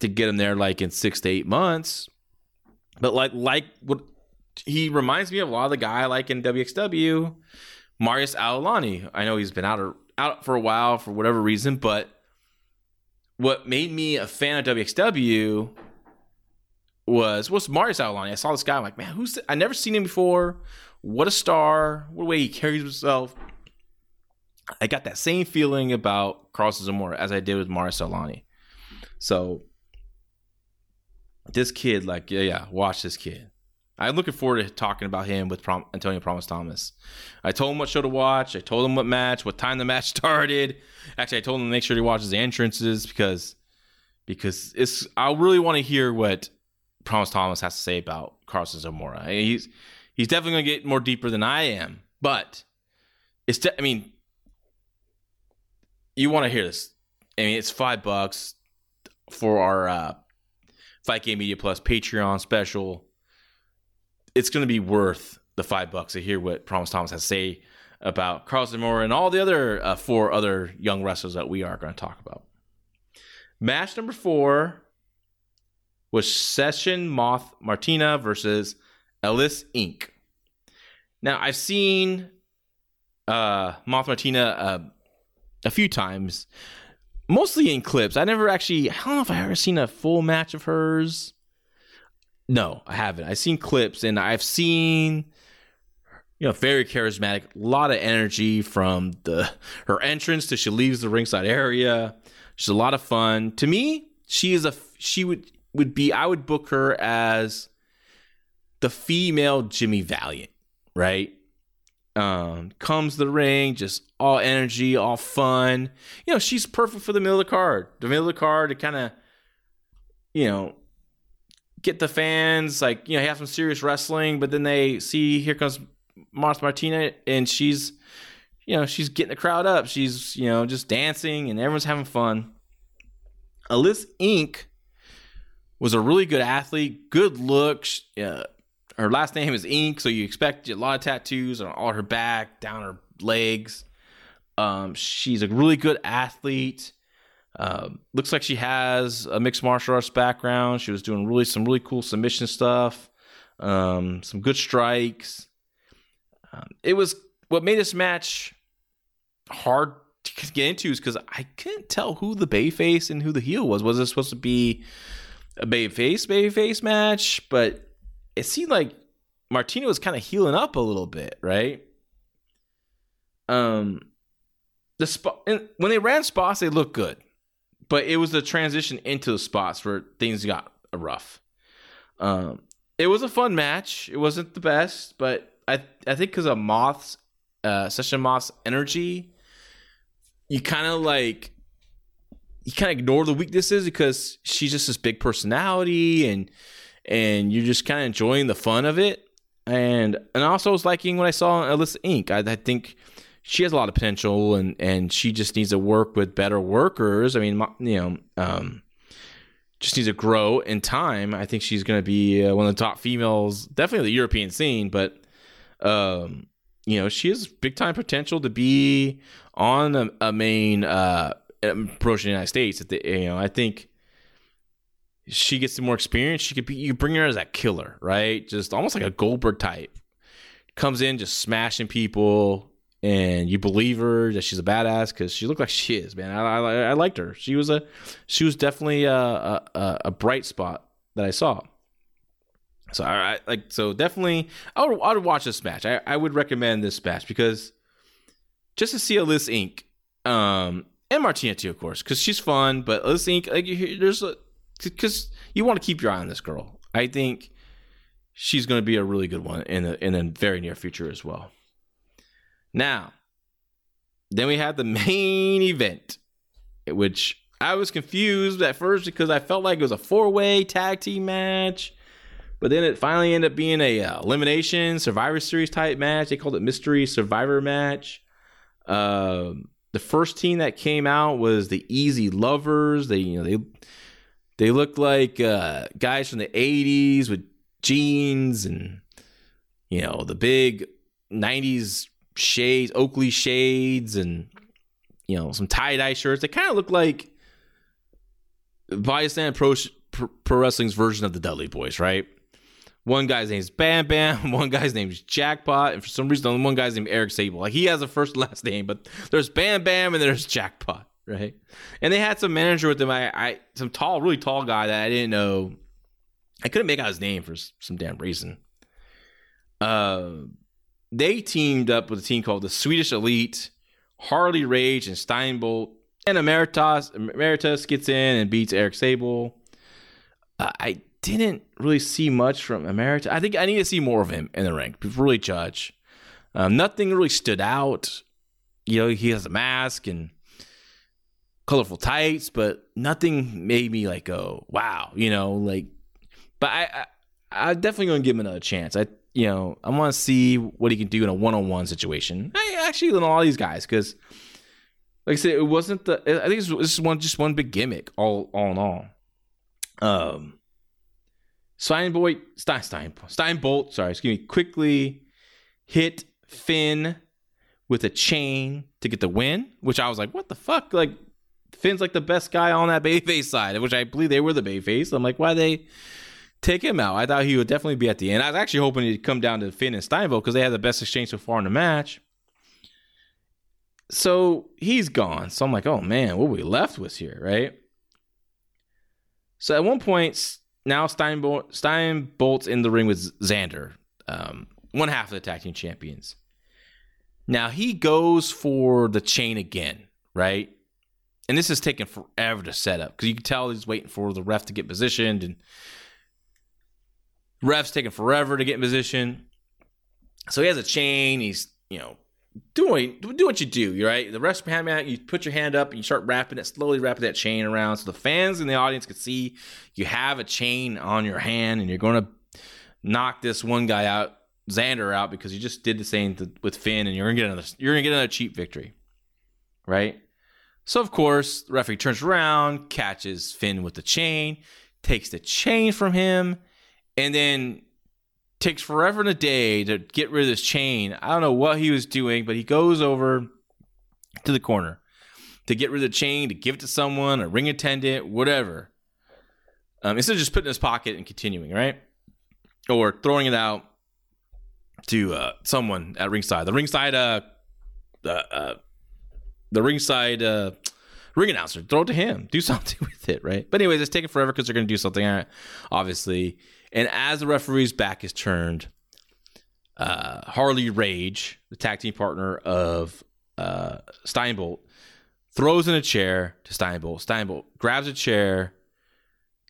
to get him there like in six to eight months. But like like what he reminds me of a lot of the guy like in WXW, Marius Al-Ani. I know he's been out or, out for a while for whatever reason, but what made me a fan of WXW was was Marius Al-Ani. I saw this guy. I'm like, man, who's? I never seen him before. What a star! What a way he carries himself. I got that same feeling about Carlos Zamora as I did with Marius Al-Ani. So this kid, like, yeah, yeah, watch this kid. I'm looking forward to talking about him with Prom- Antonio Promise Thomas. I told him what show to watch. I told him what match, what time the match started. Actually, I told him to make sure he watches the entrances because because it's. I really want to hear what Promise Thomas has to say about Carlos Zamora. He's he's definitely going to get more deeper than I am, but it's. De- I mean, you want to hear this. I mean, it's five bucks for our uh, Fight Game Media Plus Patreon special. It's going to be worth the five bucks to hear what Promise Thomas has to say about Carlos Zamora and all the other uh, four other young wrestlers that we are going to talk about. Match number four was Session Moth Martina versus Ellis Inc. Now I've seen uh, Moth Martina uh, a few times, mostly in clips. I never actually. I don't know if I ever seen a full match of hers. No, I haven't. I've seen clips and I've seen you know, very charismatic, a lot of energy from the her entrance to she leaves the ringside area. She's a lot of fun. To me, she is a she would would be I would book her as the female Jimmy Valiant, right? Um, comes the ring, just all energy, all fun. You know, she's perfect for the middle of the card. The middle of the card to kind of, you know, get the fans like you know have some serious wrestling, but then they see here comes Martha Martina, and she's, you know, she's getting the crowd up. She's, you know, just dancing, and everyone's having fun. Alyssa Inc. was a really good athlete, good look. Uh, her last name is Inc., so you expect a lot of tattoos on all her back, down her legs. Um, she's a really good athlete. Uh, looks like she has a mixed martial arts background. She was doing really some really cool submission stuff, um, some good strikes. Um, it was what made this match hard to get into is because I couldn't tell who the babyface and who the heel was. Was it supposed to be a babyface, bay face match? But it seemed like Martina was kind of healing up a little bit, right? Um, the spot when they ran spots, they looked good, but it was the transition into the spots where things got rough. Um, it was a fun match. It wasn't the best, but I I think because of Moth's uh, Session Moth's energy, you kind of like you kind of ignore the weaknesses because she's just this big personality and and you're just kind of enjoying the fun of it. And and also I was liking what I saw on Alyssa Inc. I, I think she has a lot of potential and and she just needs to work with better workers. I mean, you know, um, just needs to grow in time. I think she's going to be uh, one of the top females, definitely the European scene, but um, you know, she has big time potential to be on a, a main uh, approach in the United States. The, you know, I think she gets some more experience. She could be. You bring her as a killer, right? Just almost like a Goldberg type. Comes in just smashing people, and you believe her that she's a badass because she looked like she is. Man, I, I, I liked her. She was a she was definitely a, a, a bright spot that I saw. So I, like so definitely I would I would watch this match. I, I would recommend this match because just to see Alyssa Inc. Um, and Martina too, of course, because she's fun. But Alyssa Inc. Like there's because you want to keep your eye on this girl. I think she's going to be a really good one in the in the very near future as well. Now, then we have the main event, which I was confused at first because I felt like it was a four way tag team match but then it finally ended up being a uh, elimination Survivor Series type match. They called it Mystery Survivor match. Uh, the first team that came out was the Easy Lovers. They you know they they looked like uh, guys from the '80s with jeans and you know the big '90s shades, Oakley shades, and you know some tie dye shirts. They kind of look like Viasand Pro, Pro Wrestling's version of the Dudley Boys, right? One guy's name's Bam Bam. One guy's name's Jackpot. And for some reason, one guy's named Eric Sable. Like he has a first and last name, but there's Bam Bam and there's Jackpot, right? And they had some manager with them. I, I some tall, really tall guy that I didn't know. I couldn't make out his name for some damn reason. Uh, they teamed up with a team called the Swedish Elite, Harley Rage and Steinbolt. And Emeritus, Emeritus gets in and beats Eric Sable. Uh, I didn't really see much from Emeritus. I think I need to see more of him in the ring really judge. Um, nothing really stood out. You know, he has a mask and colorful tights, but nothing made me like go, wow, you know, like. But I, I I'm definitely gonna give him another chance. I, you know, I want to see what he can do in a one-on-one situation. I actually in all these guys because like I said, it wasn't the. I think this is one just one big gimmick. All all in all, um, Steinboy Stein Stein Steinbolt. Sorry, excuse me. Quickly hit Finn with a chain to get the win, which I was like, what the fuck? Like Finn's like the best guy on that babyface side, which I believe they were the babyface. I'm like, why they take him out? I thought he would definitely be at the end. I was actually hoping he'd come down to Finn and Steinbolt because they had the best exchange so far in the match. So he's gone. So I'm like, oh man, what we left with here, right? So at one point, now Steinbolt, Steinbolt's in the ring with Xander, um, one half of the tag team champions. Now he goes for the chain again, right? And this is taking forever to set up because you can tell he's waiting for the ref to get positioned, and ref's taking forever to get in position. So he has a chain. He's you know doing do what you do, you right? The rest of your hand out, you put your hand up and you start wrapping it, slowly wrapping that chain around so the fans in the audience can see you have a chain on your hand and you're going to knock this one guy out, Xander out because you just did the same with Finn and you're going to get another you're to get another cheap victory. Right? So of course, the referee turns around, catches Finn with the chain, takes the chain from him, and then takes forever and a day to get rid of this chain. I don't know what he was doing, but he goes over to the corner to get rid of the chain, to give it to someone, a ring attendant, whatever. Um, instead of just putting it in his pocket and continuing, right? Or throwing it out to uh, someone at ringside. The ringside, uh, the uh, the ringside uh, ring announcer, throw it to him. Do something with it, right? But anyways, it's taking forever because they're going to do something, obviously. And as the referee's back is turned, uh, Harley Rage, the tag team partner of uh, Steinbolt, throws in a chair to Steinbolt. Steinbolt grabs a chair,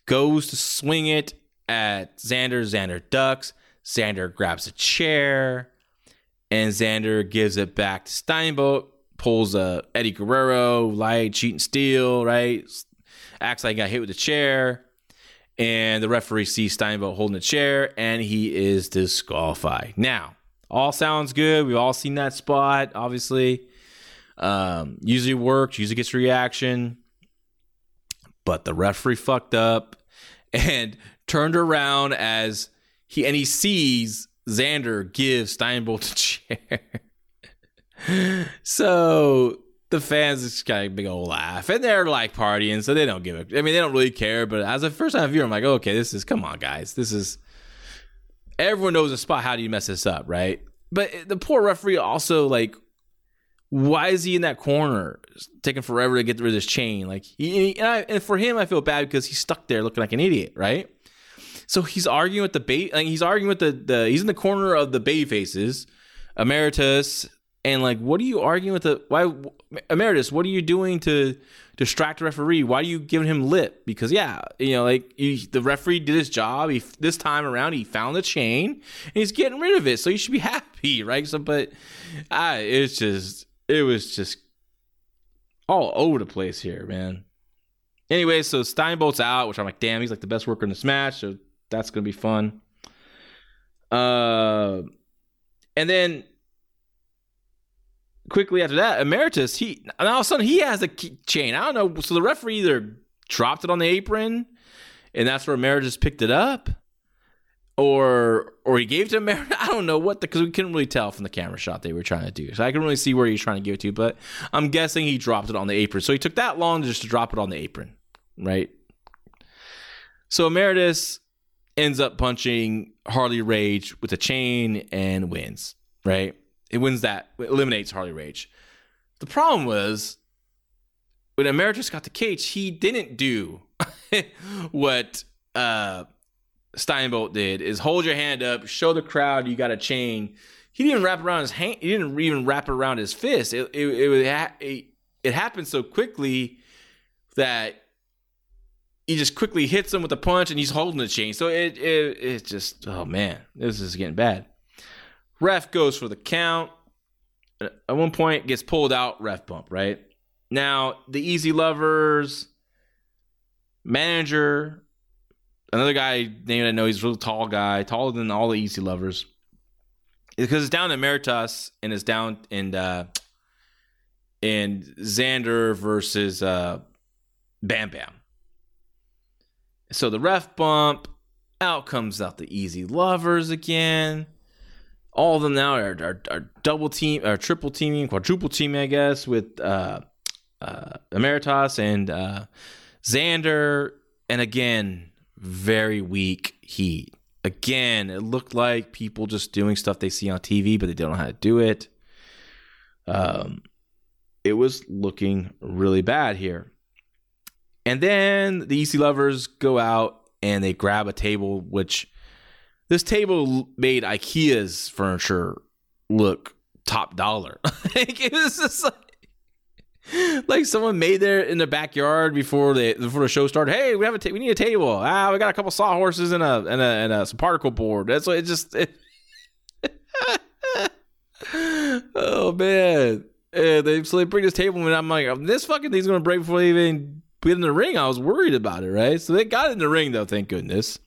goes to swing it at Xander. Xander ducks. Xander grabs a chair, and Xander gives it back to Steinbolt. Pulls a Eddie Guerrero, light, cheat and steal, right? Acts like he got hit with a chair and the referee sees Steinbolt holding a chair, and he is disqualified. Now, all sounds good. We've all seen that spot, obviously. Um, usually works, usually gets reaction, but the referee fucked up and turned around as he and he sees Xander give Steinbolt a chair. so the fans just got a big old laugh and they're like partying, so they don't give a. I mean, they don't really care. But as a first time viewer, I'm like, okay, this is come on, guys, this is. Everyone knows a spot. How do you mess this up, right? But the poor referee also like, why is he in that corner, taking forever to get rid of this chain? Like, he, and, I, and for him, I feel bad because he's stuck there looking like an idiot, right? So he's arguing with the bait. Like he's arguing with the the. He's in the corner of the babyfaces, Emeritus and like, what are you arguing with the why emeritus? What are you doing to distract the referee? Why are you giving him lip? Because yeah, you know, like he, the referee did his job. He this time around he found the chain and he's getting rid of it, so you should be happy, right? So, but I, it's just it was just all over the place here, man. Anyway, so Steinbolt's out, which I'm like, damn, he's like the best worker in this match, so that's gonna be fun. Uh, and then quickly after that, Emeritus, he and all of a sudden he has a chain. I don't know. So the referee either dropped it on the apron, and that's where Emeritus picked it up, or or he gave it to Emeritus. I don't know what the because we couldn't really tell from the camera shot they were trying to do. So I can really see where he's trying to give it to, but I'm guessing he dropped it on the apron. So he took that long just to drop it on the apron, right? So Emeritus ends up punching Harley Rage with a chain and wins, right? It wins that, it eliminates Harley Rage. The problem was when Emeritus got the cage, he didn't do what uh, Steinbolt did: is hold your hand up, show the crowd you got a chain. He didn't even wrap around his hand. He didn't even wrap around his fist. It it it, it, it happened so quickly that he just quickly hits him with a punch, and he's holding the chain. So it it it just oh man, this is getting bad. Ref goes for the count. At one point, gets pulled out. Ref bump. Right now, the Easy Lovers manager, another guy named I know he's a real tall guy, taller than all the Easy Lovers, because it's down in Emeritus and it's down in uh, and Xander versus uh, Bam Bam. So the ref bump, out comes out the easy lovers again. All of them now are, are, are double team or triple teaming, quadruple teaming, I guess, with uh, uh, Emeritus and uh, Xander. And again, very weak heat. Again, it looked like people just doing stuff they see on TV, but they don't know how to do it. Um, it was looking really bad here. And then the Easy Lovers go out and they grab a table, which this table made IKEA's furniture look top dollar. like it was just like like someone made there in the backyard before the before the show started. Hey, we have a ta- we need a table. Ah, we got a couple sawhorses and a and a and a some particle board. That's what it just. It, oh man, and they so they bring this table and I'm like, this fucking thing's gonna break before they even get in the ring. I was worried about it, right? So they got in the ring though, thank goodness.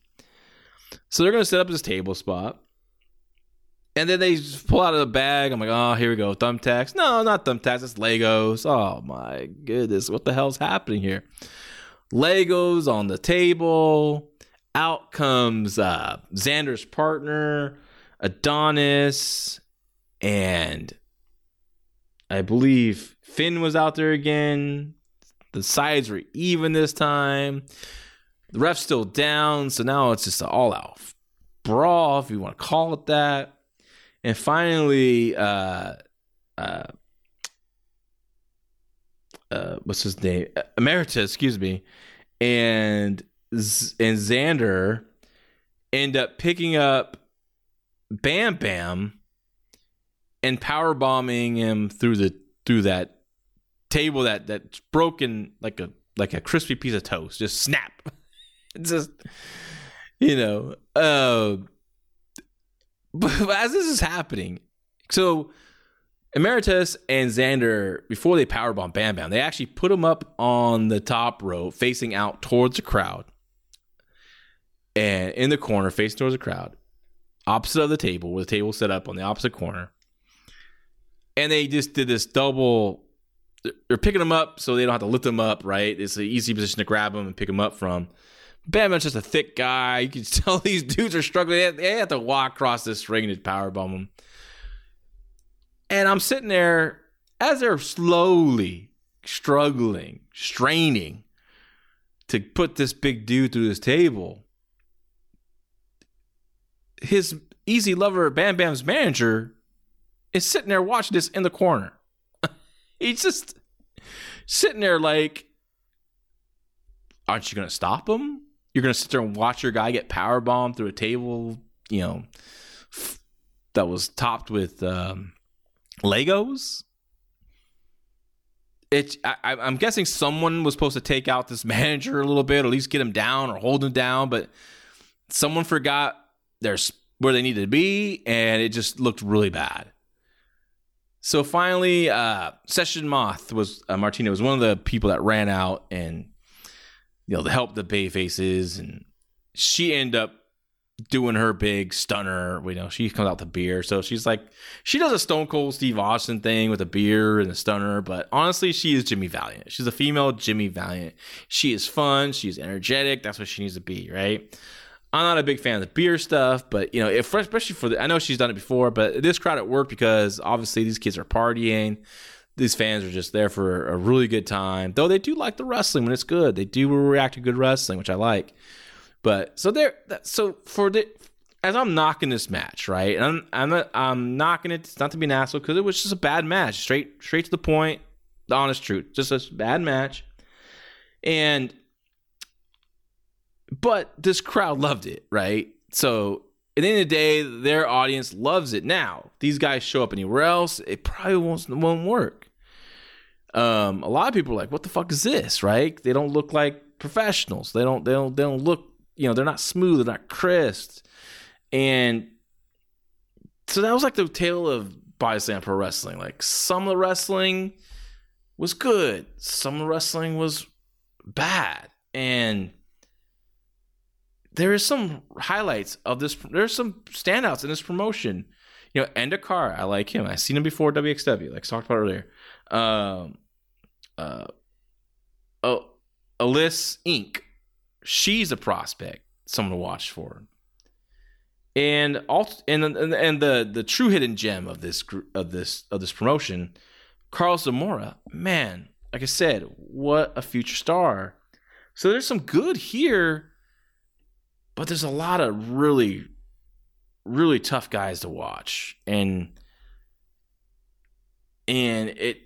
So they're gonna set up this table spot. And then they pull out of the bag. I'm like, oh, here we go. Thumbtacks. No, not thumbtacks. It's Legos. Oh my goodness. What the hell's happening here? Legos on the table. Out comes uh, Xander's partner, Adonis, and I believe Finn was out there again. The sides were even this time. The ref's still down, so now it's just an all out brawl, if you want to call it that. And finally, uh, uh, uh, what's his name? Emeritus, excuse me, and Z- and Xander end up picking up Bam Bam and power bombing him through the through that table that that's broken like a like a crispy piece of toast. Just snap. Just you know. Uh, but as this is happening, so Emeritus and Xander, before they powerbomb Bam Bam, they actually put him up on the top row, facing out towards the crowd, and in the corner, facing towards the crowd, opposite of the table, with the table set up on the opposite corner. And they just did this double. They're picking them up so they don't have to lift them up, right? It's an easy position to grab them and pick them up from. Bam Bam's just a thick guy. You can tell these dudes are struggling. They have, they have to walk across this ring to powerbomb him. And I'm sitting there as they're slowly struggling, straining to put this big dude through this table. His easy lover, Bam Bam's manager, is sitting there watching this in the corner. He's just sitting there like, aren't you going to stop him? You're going to sit there and watch your guy get power bombed through a table, you know, that was topped with um, Legos. It, I, I'm guessing someone was supposed to take out this manager a little bit, or at least get him down or hold him down, but someone forgot there's where they needed to be, and it just looked really bad. So finally, uh, Session Moth was uh, Martina was one of the people that ran out and you know to help the Babyfaces, and she ended up doing her big stunner. You know, she comes out the beer, so she's like she does a Stone Cold Steve Austin thing with a beer and a stunner. But honestly, she is Jimmy Valiant. She's a female Jimmy Valiant. She is fun. She's energetic. That's what she needs to be, right? I'm not a big fan of the beer stuff, but you know, if, especially for the, I know she's done it before, but this crowd at work because obviously these kids are partying. These fans are just there for a really good time. Though they do like the wrestling when it's good. They do react to good wrestling, which I like. But so there, so for the as I'm knocking this match, right? I'm I'm, I'm knocking it. It's not to be an asshole because it was just a bad match, straight straight to the point, the honest truth, just a bad match. And but this crowd loved it, right? So at the end of the day, their audience loves it. Now these guys show up anywhere else, it probably won't won't work. Um, a lot of people are like, "What the fuck is this?" Right? They don't look like professionals. They don't. They don't. They don't look. You know, they're not smooth. They're not crisp. And so that was like the tale of Slam Pro Wrestling. Like some of the wrestling was good, some of the wrestling was bad, and there is some highlights of this. There's some standouts in this promotion. You know, Ender Kara, I like him. I've seen him before WXW, like I talked about earlier. Um, uh, oh, Alysse Inc. She's a prospect, someone to watch for. And all and and the the true hidden gem of this of this of this promotion, Carlos Zamora. Man, like I said, what a future star. So there's some good here, but there's a lot of really really tough guys to watch. And and it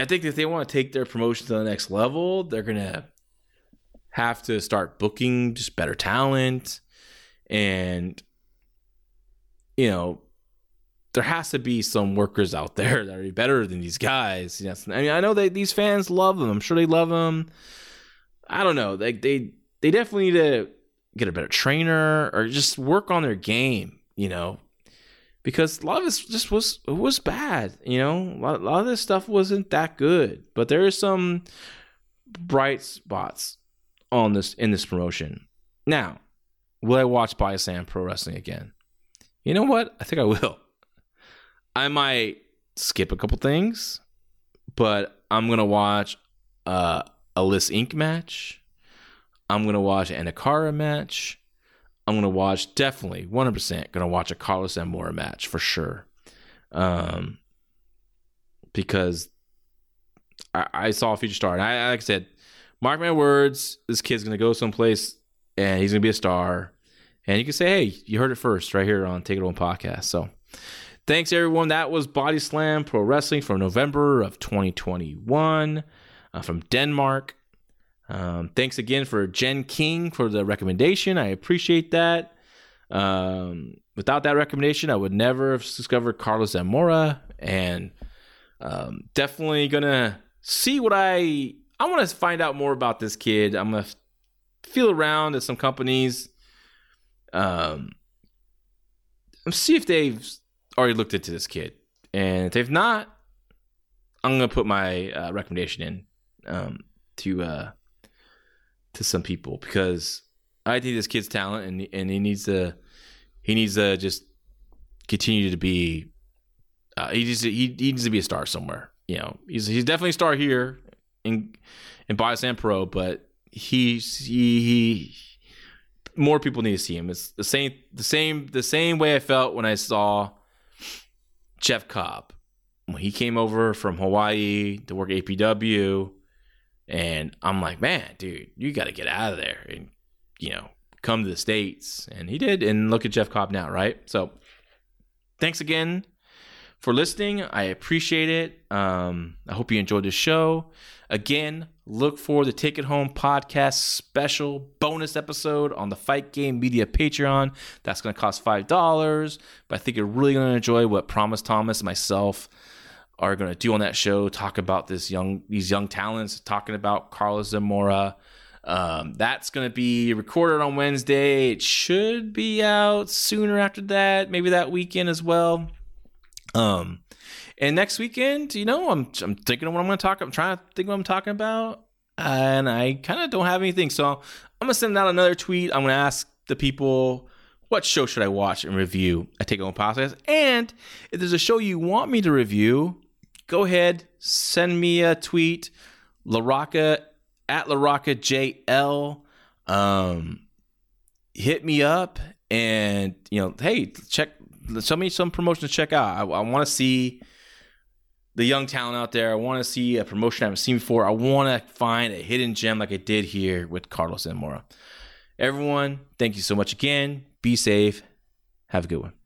I think if they want to take their promotion to the next level, they're gonna have to start booking just better talent and you know there has to be some workers out there that are better than these guys. Yes, I mean I know that these fans love them. I'm sure they love them. I don't know. Like they they definitely need to get a better trainer or just work on their game. You know, because a lot of this just was it was bad. You know, a lot, a lot of this stuff wasn't that good. But there are some bright spots on this in this promotion. Now, will I watch Slam Pro Wrestling again? You know what? I think I will. I might skip a couple things, but I'm gonna watch uh, a Alysse Inc. match. I'm gonna watch an Akara match. I'm gonna watch definitely 100% gonna watch a Carlos Zamora match for sure, um, because I, I saw a future star, and I like I said, mark my words, this kid's gonna go someplace and he's gonna be a star. And you can say, hey, you heard it first right here on Take It Home Podcast. So thanks everyone. That was Body Slam Pro Wrestling from November of 2021 uh, from Denmark. Um, thanks again for Jen King for the recommendation. I appreciate that. Um, without that recommendation, I would never have discovered Carlos Zamora, and um, definitely gonna see what I I want to find out more about this kid. I'm gonna feel around at some companies, um, see if they've already looked into this kid, and if they've not, I'm gonna put my uh, recommendation in um, to uh, to some people because I think this kid's talent and and he needs to he needs to just continue to be uh, he to, he, he needs to be a star somewhere. You know, he's he's definitely a star here in in Body Slam Pro, but he's he, he more people need to see him. It's the same the same the same way I felt when I saw Jeff Cobb when he came over from Hawaii to work APW and I'm like, man, dude, you got to get out of there and, you know, come to the States. And he did. And look at Jeff Cobb now, right? So thanks again for listening. I appreciate it. Um, I hope you enjoyed the show. Again, look for the Take It Home podcast special bonus episode on the Fight Game Media Patreon. That's going to cost $5. But I think you're really going to enjoy what Promise Thomas myself are going to do on that show. Talk about this young these young talents. Talking about Carlos Zamora. Um, that's going to be recorded on Wednesday. It should be out sooner after that, maybe that weekend as well. Um, and next weekend, you know, I'm I'm thinking of what I'm going to talk. I'm trying to think what I'm talking about, and I kind of don't have anything. So I'm going to send out another tweet. I'm going to ask the people what show should I watch and review I Take Home Podcast. And if there's a show you want me to review, go ahead, send me a tweet, LaRocca at LaRocca JL. Um, hit me up and you know, hey, check show me some promotion to check out. I, I want to see the young talent out there. I want to see a promotion I haven't seen before. I want to find a hidden gem like I did here with Carlos Zamora. Everyone, thank you so much again. Be safe. Have a good one.